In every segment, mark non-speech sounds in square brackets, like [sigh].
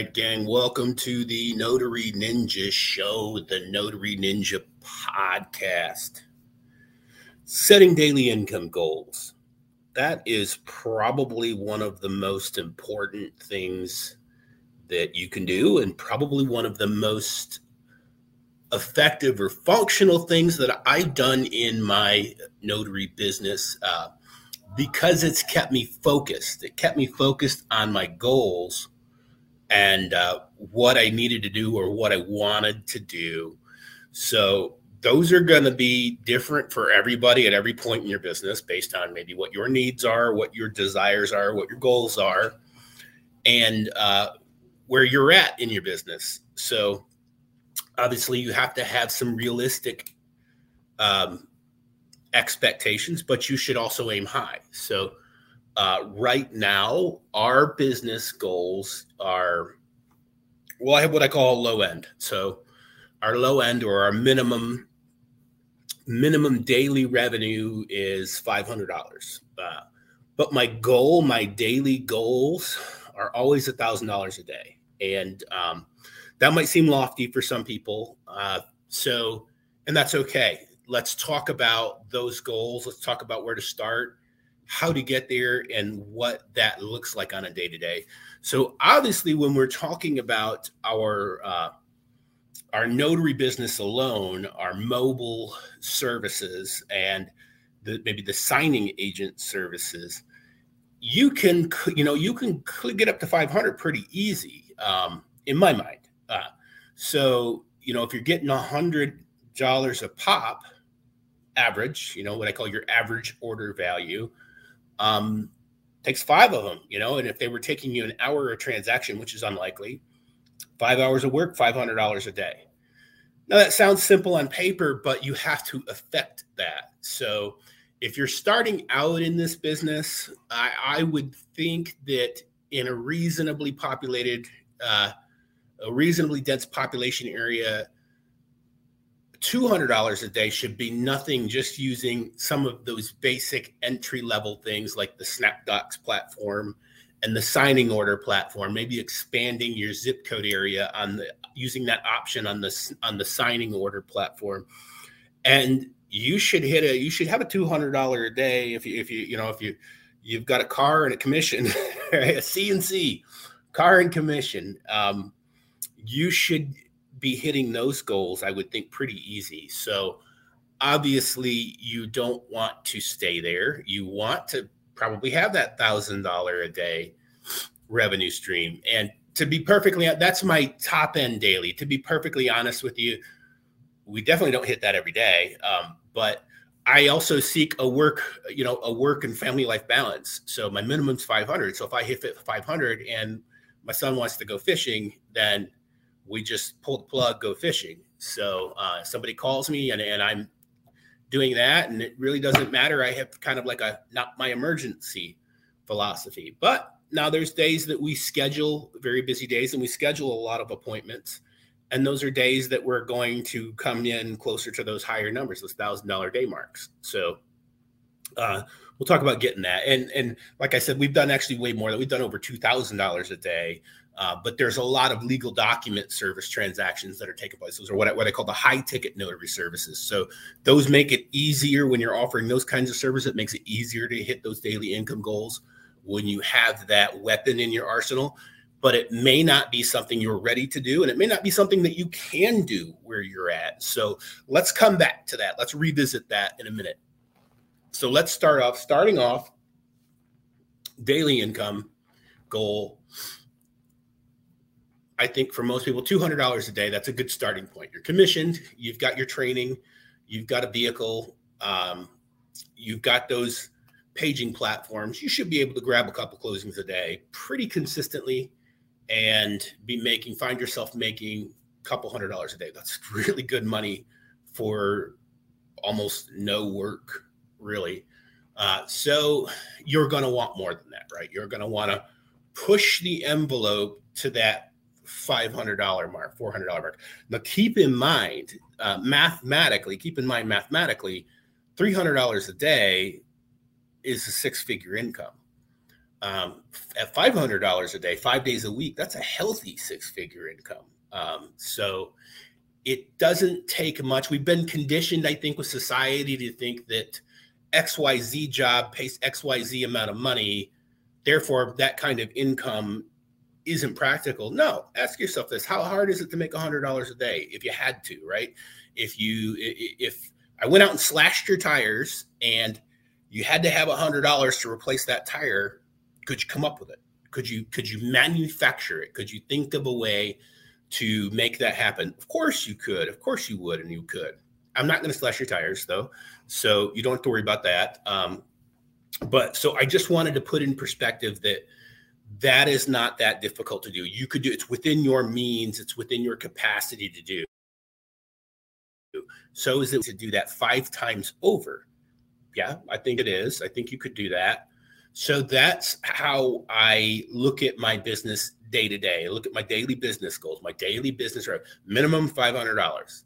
right, gang. Welcome to the Notary Ninja Show, the Notary Ninja podcast. Setting daily income goals. That is probably one of the most important things that you can do, and probably one of the most effective or functional things that I've done in my notary business uh, because it's kept me focused. It kept me focused on my goals and uh, what I needed to do or what I wanted to do. So those are going to be different for everybody at every point in your business based on maybe what your needs are, what your desires are, what your goals are, and uh, where you're at in your business. So obviously, you have to have some realistic um, expectations, but you should also aim high. So uh, right now, our business goals are well, I have what I call low end. So our low end or our minimum minimum daily revenue is five hundred dollars. Uh, but my goal, my daily goals, are always a thousand dollars a day, and um, that might seem lofty for some people. Uh, so, and that's okay. Let's talk about those goals. Let's talk about where to start how to get there and what that looks like on a day to day. So obviously, when we're talking about our uh, our notary business alone, our mobile services, and the, maybe the signing agent services, you can you know you can get up to 500 pretty easy um, in my mind. Uh, so you know if you're getting a hundred dollars a pop average, you know what I call your average order value um, takes five of them, you know, and if they were taking you an hour a transaction, which is unlikely, five hours of work, $500 a day. Now that sounds simple on paper, but you have to affect that. So if you're starting out in this business, I, I would think that in a reasonably populated, uh, a reasonably dense population area, $200 a day should be nothing just using some of those basic entry level things like the SnapDocs platform and the signing order platform maybe expanding your zip code area on the using that option on the on the signing order platform. And you should hit a you should have a $200 a day if you if you you know if you you've got a car and a commission [laughs] a cnc car and commission. Um, you should be hitting those goals, I would think pretty easy. So obviously you don't want to stay there. You want to probably have that thousand dollar a day revenue stream. And to be perfectly that's my top end daily. To be perfectly honest with you, we definitely don't hit that every day. Um, but I also seek a work, you know, a work and family life balance. So my minimum's 500. So if I hit 500 and my son wants to go fishing, then we just pull the plug, go fishing. So uh, somebody calls me and, and I'm doing that, and it really doesn't matter. I have kind of like a not my emergency philosophy. But now there's days that we schedule very busy days, and we schedule a lot of appointments. And those are days that we're going to come in closer to those higher numbers, those thousand dollar day marks. So uh, we'll talk about getting that. And and like I said, we've done actually way more. Than we've done over two thousand dollars a day uh, but there's a lot of legal document service transactions that are taking place. Those are what I, what I call the high ticket notary services. So those make it easier when you're offering those kinds of services. It makes it easier to hit those daily income goals when you have that weapon in your arsenal. But it may not be something you're ready to do, and it may not be something that you can do where you're at. So let's come back to that. Let's revisit that in a minute. So let's start off. Starting off, daily income goal I think for most people, $200 a day, that's a good starting point. You're commissioned, you've got your training, you've got a vehicle, um, you've got those paging platforms, you should be able to grab a couple closings a day pretty consistently and be making, find yourself making a couple hundred dollars a day. That's [laughs] really good money for almost no work, really. Uh, so you're going to want more than that, right? You're going to want to push the envelope to that $500 mark, $400 mark. Now, keep in mind, uh, mathematically, keep in mind, mathematically, $300 a day is a six figure income. Um, at $500 a day, five days a week, that's a healthy six figure income. Um, so it doesn't take much. We've been conditioned, I think, with society to think that XYZ job pays XYZ amount of money. Therefore, that kind of income isn't practical. No, ask yourself this: How hard is it to make hundred dollars a day if you had to? Right? If you if I went out and slashed your tires and you had to have hundred dollars to replace that tire, could you come up with it? Could you could you manufacture it? Could you think of a way to make that happen? Of course you could. Of course you would, and you could. I'm not going to slash your tires though, so you don't have to worry about that. Um, but so I just wanted to put in perspective that that is not that difficult to do. You could do it's within your means, it's within your capacity to do. So is it to do that five times over? Yeah, I think it is. I think you could do that. So that's how I look at my business day to day. Look at my daily business goals, my daily business revenue, minimum five hundred dollars.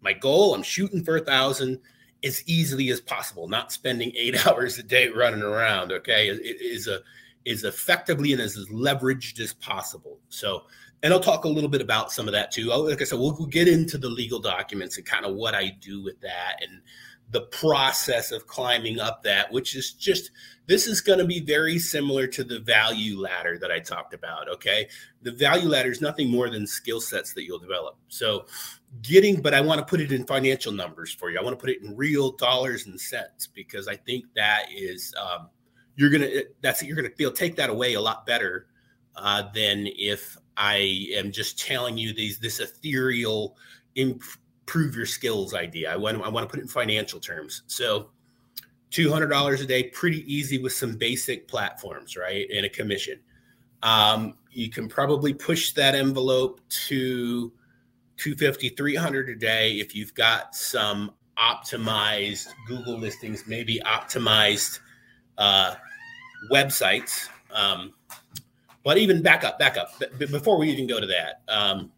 My goal, I'm shooting for a thousand as easily as possible, not spending eight [laughs] hours a day running around. Okay, it is a is effectively and as leveraged as possible. So, and I'll talk a little bit about some of that too. Like I said, we'll, we'll get into the legal documents and kind of what I do with that and the process of climbing up that, which is just this is going to be very similar to the value ladder that I talked about. Okay. The value ladder is nothing more than skill sets that you'll develop. So, getting, but I want to put it in financial numbers for you. I want to put it in real dollars and cents because I think that is, um, you're to, that's, you're to feel, take that away a lot better uh, than if I am just telling you these, this ethereal, improve your skills idea. I want I want to put it in financial terms. So $200 a day, pretty easy with some basic platforms, right? And a commission. Um, you can probably push that envelope to 250, 300 a day if you've got some optimized Google listings, maybe optimized uh, websites. Um, but even back up, back up. before we even go to that, um,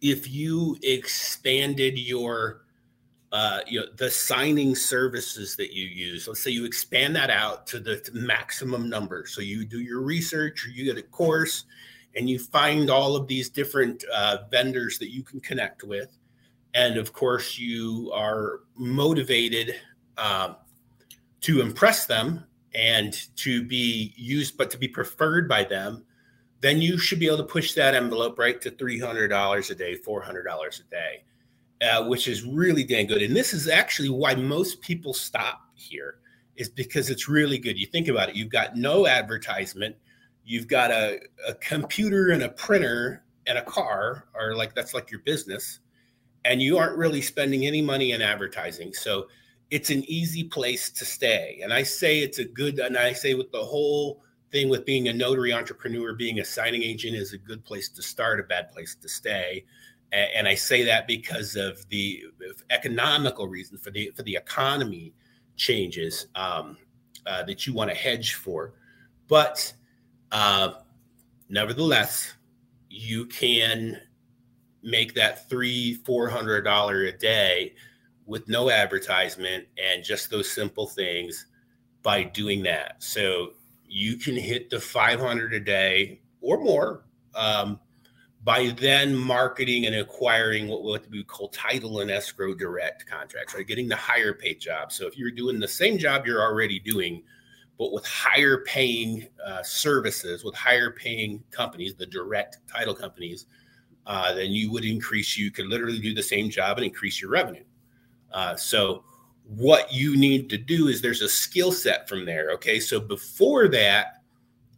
if you expanded your uh, you know the signing services that you use let's say you expand that out to the maximum number so you do your research you get a course and you find all of these different uh, vendors that you can connect with and of course you are motivated um, to impress them and to be used but to be preferred by them then you should be able to push that envelope right to $300 a day, $400 a day, uh, which is really dang good. And this is actually why most people stop here, is because it's really good. You think about it, you've got no advertisement, you've got a, a computer and a printer and a car, or like that's like your business, and you aren't really spending any money in advertising. So it's an easy place to stay. And I say it's a good, and I say with the whole, thing with being a notary entrepreneur, being a signing agent is a good place to start, a bad place to stay. And I say that because of the economical reason for the for the economy changes um, uh, that you want to hedge for. But uh, nevertheless, you can make that three four hundred dollar a day with no advertisement and just those simple things by doing that. So you can hit the 500 a day or more um, by then marketing and acquiring what, we call title and escrow direct contracts, right? Getting the higher paid job. So if you're doing the same job you're already doing, but with higher paying uh, services, with higher paying companies, the direct title companies, uh, then you would increase, you could literally do the same job and increase your revenue. Uh, so what you need to do is there's a skill set from there. Okay. So before that,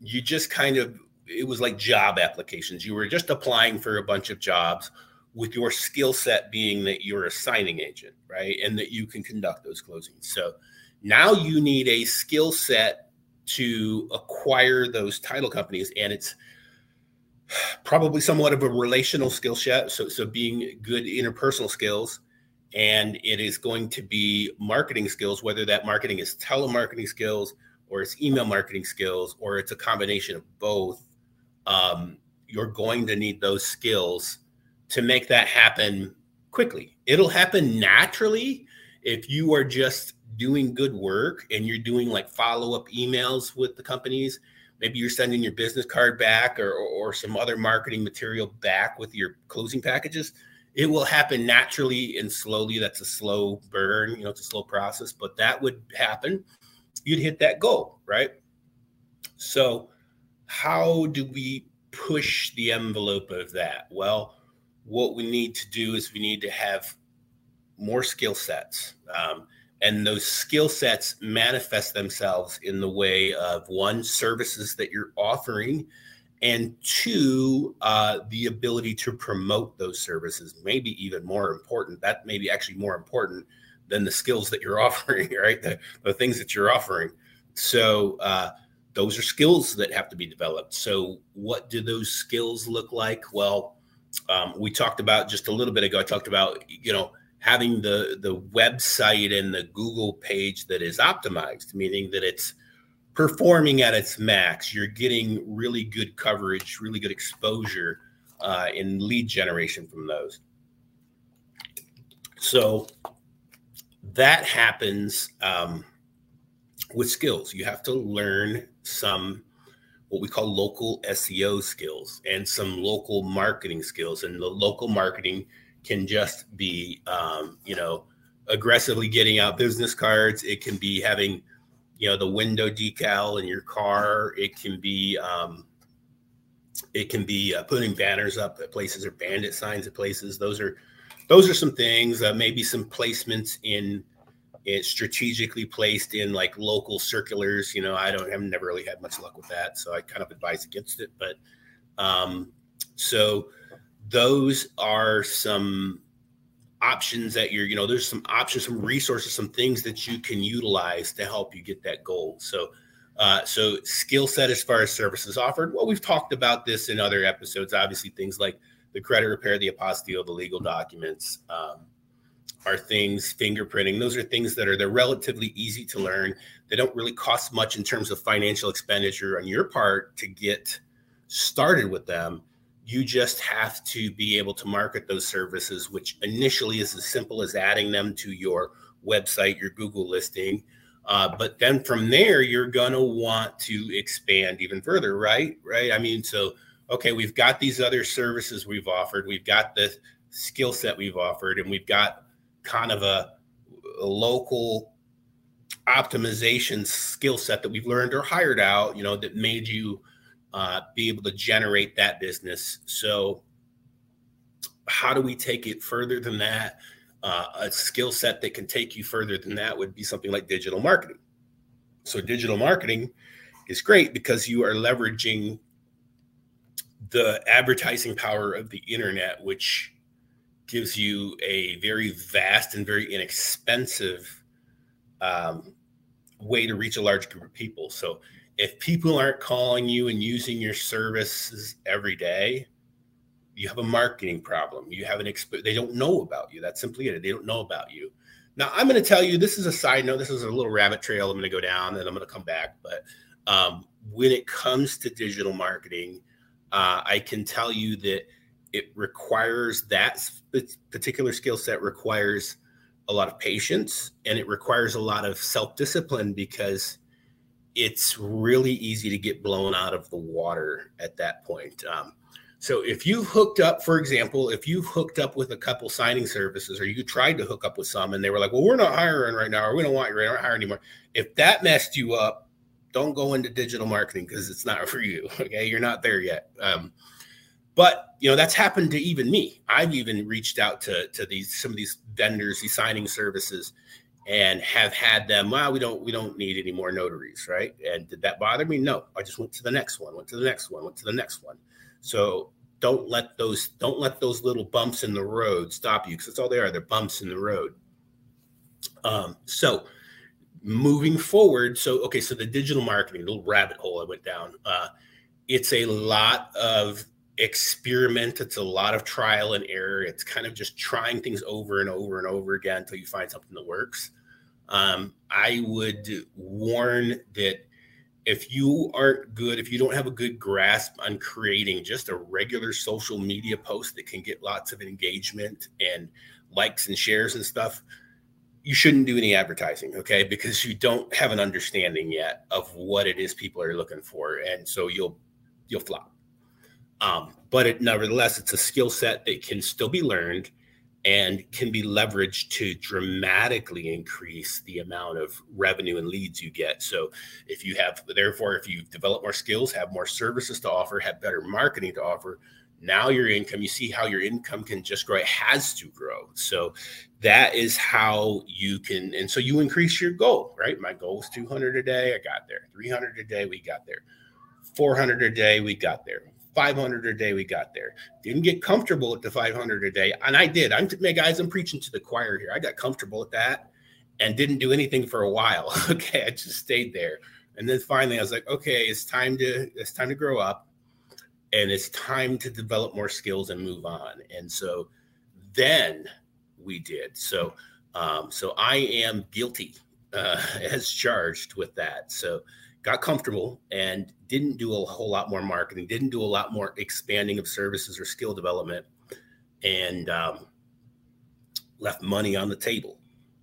you just kind of, it was like job applications. You were just applying for a bunch of jobs. with your skill set being that you're a signing agent, right? And that you can conduct those closings. So now you need a skill set to acquire those title companies. And it's probably somewhat of a relational skill set. So, so being good interpersonal skills. And it is going to be marketing skills, whether that marketing is telemarketing skills or it's email marketing skills or it's a combination of both. Um, you're going to need those skills to make that happen quickly. It'll happen naturally if you are just doing good work and you're doing like follow up emails with the companies. Maybe you're sending your business card back or, or, or some other marketing material back with your closing packages. It will happen naturally and slowly. That's a slow burn, you know, it's a slow process, but that would happen. You'd hit that goal, right? So, how do we push the envelope of that? Well, what we need to do is we need to have more skill sets. Um, and those skill sets manifest themselves in the way of one, services that you're offering, and two, uh, the ability to promote those services. Maybe even more important. That may be actually more important than the skills that you're [laughs] offering, right? The, the things that you're offering. So, uh, those are skills that have to be developed. So, what do those skills look like? Well, um, we talked about just a little bit ago. I talked about you know having the the website and the Google page that is optimized, meaning that it's performing at its max. You're getting really good coverage, really good exposure uh, in lead generation from those. So that happens um, with skills. You have to learn some what we call local SEO skills and some local marketing skills. And the local marketing can just be, um, you know, aggressively getting out business cards. It can be having, you know, the window decal in your car. It can be, um, it can be uh, putting banners up at places or bandit signs at places. Those are, those are some things. Uh, maybe some placements in strategically placed in like local circulars. You know, I don't I've never really had much luck with that, so I kind of advise against it. But um, so those are some options that you're, you know, there's some options, some resources, some things that you can utilize to help you get that goal. So uh, so skill set as far as services offered. Well, we've talked about this in other episodes. Obviously, things like the credit repair, the apostille, the legal documents. Um, are things fingerprinting those are things that are they're relatively easy to learn they don't really cost much in terms of financial expenditure on your part to get started with them you just have to be able to market those services which initially is as simple as adding them to your website your google listing. Uh, but then from there you're going to want to expand even further right? Right? I mean so okay we've got these other services we've offered. We've got the skill set we've offered and we've got kind of a, a local optimization skill set that we've learned or hired out, you know, that made you uh, be able to generate that business. So, how do we take it further than that? Uh, a skill set that can take you further than that would be something like digital marketing. So, digital marketing is great because you are leveraging the advertising power of the internet, which gives you a very vast and very inexpensive um, way to reach a large group of people. So if people aren't calling you and using your services every day, you have a marketing problem. You have an exp- they don't know about you. That's simply it. They don't know about you. Now I'm going to tell you this is a side note. This is a little rabbit trail. I'm going to go down and I'm going to come back. But um, when it comes to digital marketing, uh, I can tell you that it requires that particular skill set requires a lot of patience and it requires a lot of self-discipline because it's really easy to get blown out of the water at that point. Um, so if you've hooked up for example if you've hooked up with a couple signing services or you tried to hook up with some and they were like well we're not hiring right now or we don't want you right, hiring anymore. If that messed you up don't go into digital marketing because it's not [laughs] for you okay? You're not there yet. Um, but you know that's happened to even me. I've even reached out to to these some of these vendors, these signing services, and have had them. Well, we don't we don't need any more notaries, right? And did that bother me? No. I just went to the next one, went to the next one, went to the next one. So don't let those don't let those little bumps in the road stop you because that's all they are. They're bumps in the road. Um, so moving forward, so okay, so the digital marketing, little rabbit hole I went down. Uh, it's a lot of experiment. It's a lot of trial and error. It's kind of just trying things over and over and over again until you find something that works. Um, I would warn that if you aren't good, if you don't have a good grasp on creating just a regular social media post that can get lots of engagement and likes and shares and stuff, you shouldn't do any advertising, okay? Because you don't have an understanding yet of what it is people are looking for, and so you'll you'll flop. Um, but it, nevertheless, it's a skill set that can still be learned and can be leveraged to dramatically increase the amount of revenue and leads you get. So, if you have, therefore, if you develop more skills, have more services to offer, have better marketing to offer, now your income, you see how your income can just grow. It has to grow. So, that is how you can, and so you increase your goal, right? My goal is 200 a day. I got there. 300 a day, we got there. 400 a day, we got there. 500 a day, we got there. Didn't get comfortable at the 500 a day. And I did. I'm, man, guys, I'm preaching to the choir here. I got comfortable at that and didn't do anything for a while. [laughs] okay. I just stayed there. And then finally I was like, okay, it's time to, it's time to grow up and it's time to develop more skills and move on. And so then we did. So, um, so I am guilty uh, [laughs] as charged with that. So, got comfortable and didn't do a whole lot more marketing, didn't do a lot more expanding of services or skill development, and um, left money on the table.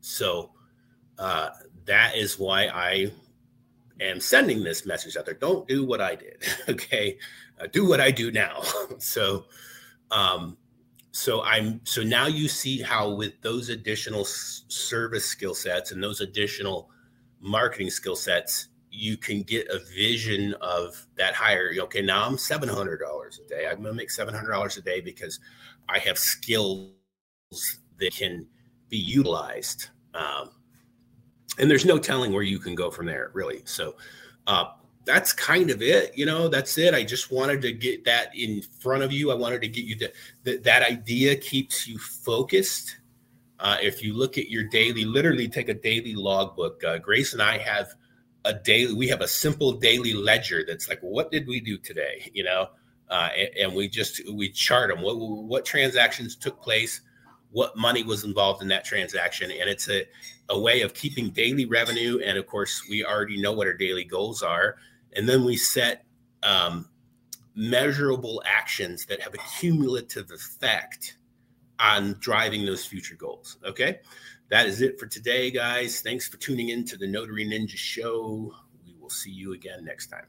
So uh, that is why I am sending this message out there. Don't do what I did. [laughs] Okay, uh, do what I do now. [laughs] so, um, so I'm so now you see how with those additional s- service skill sets and those additional marketing skill sets you can get a vision of that higher. Okay, now I'm seven hundred dollars a day. I'm gonna make seven hundred dollars a day because I have skills that can be utilized. Um, and there's no telling where you can go from there, really. So uh, that's kind of it. You know, that's it. I just wanted to get that in front of you. I wanted to get you that that, idea keeps you focused. Uh, if you look at your daily, literally take a daily logbook. Uh, Grace and I have a daily we have a simple daily ledger that's like what did we do today? You know uh, and, and, we just we chart them what what transactions took place? What money was involved in that transaction? And it's a, a way of keeping daily revenue. And of course we already know what our daily goals are. And then we set um, measurable actions that have a cumulative effect on driving those future goals okay that is it for today, guys. Thanks for tuning in to the Notary Ninja Show. We will see you again next time.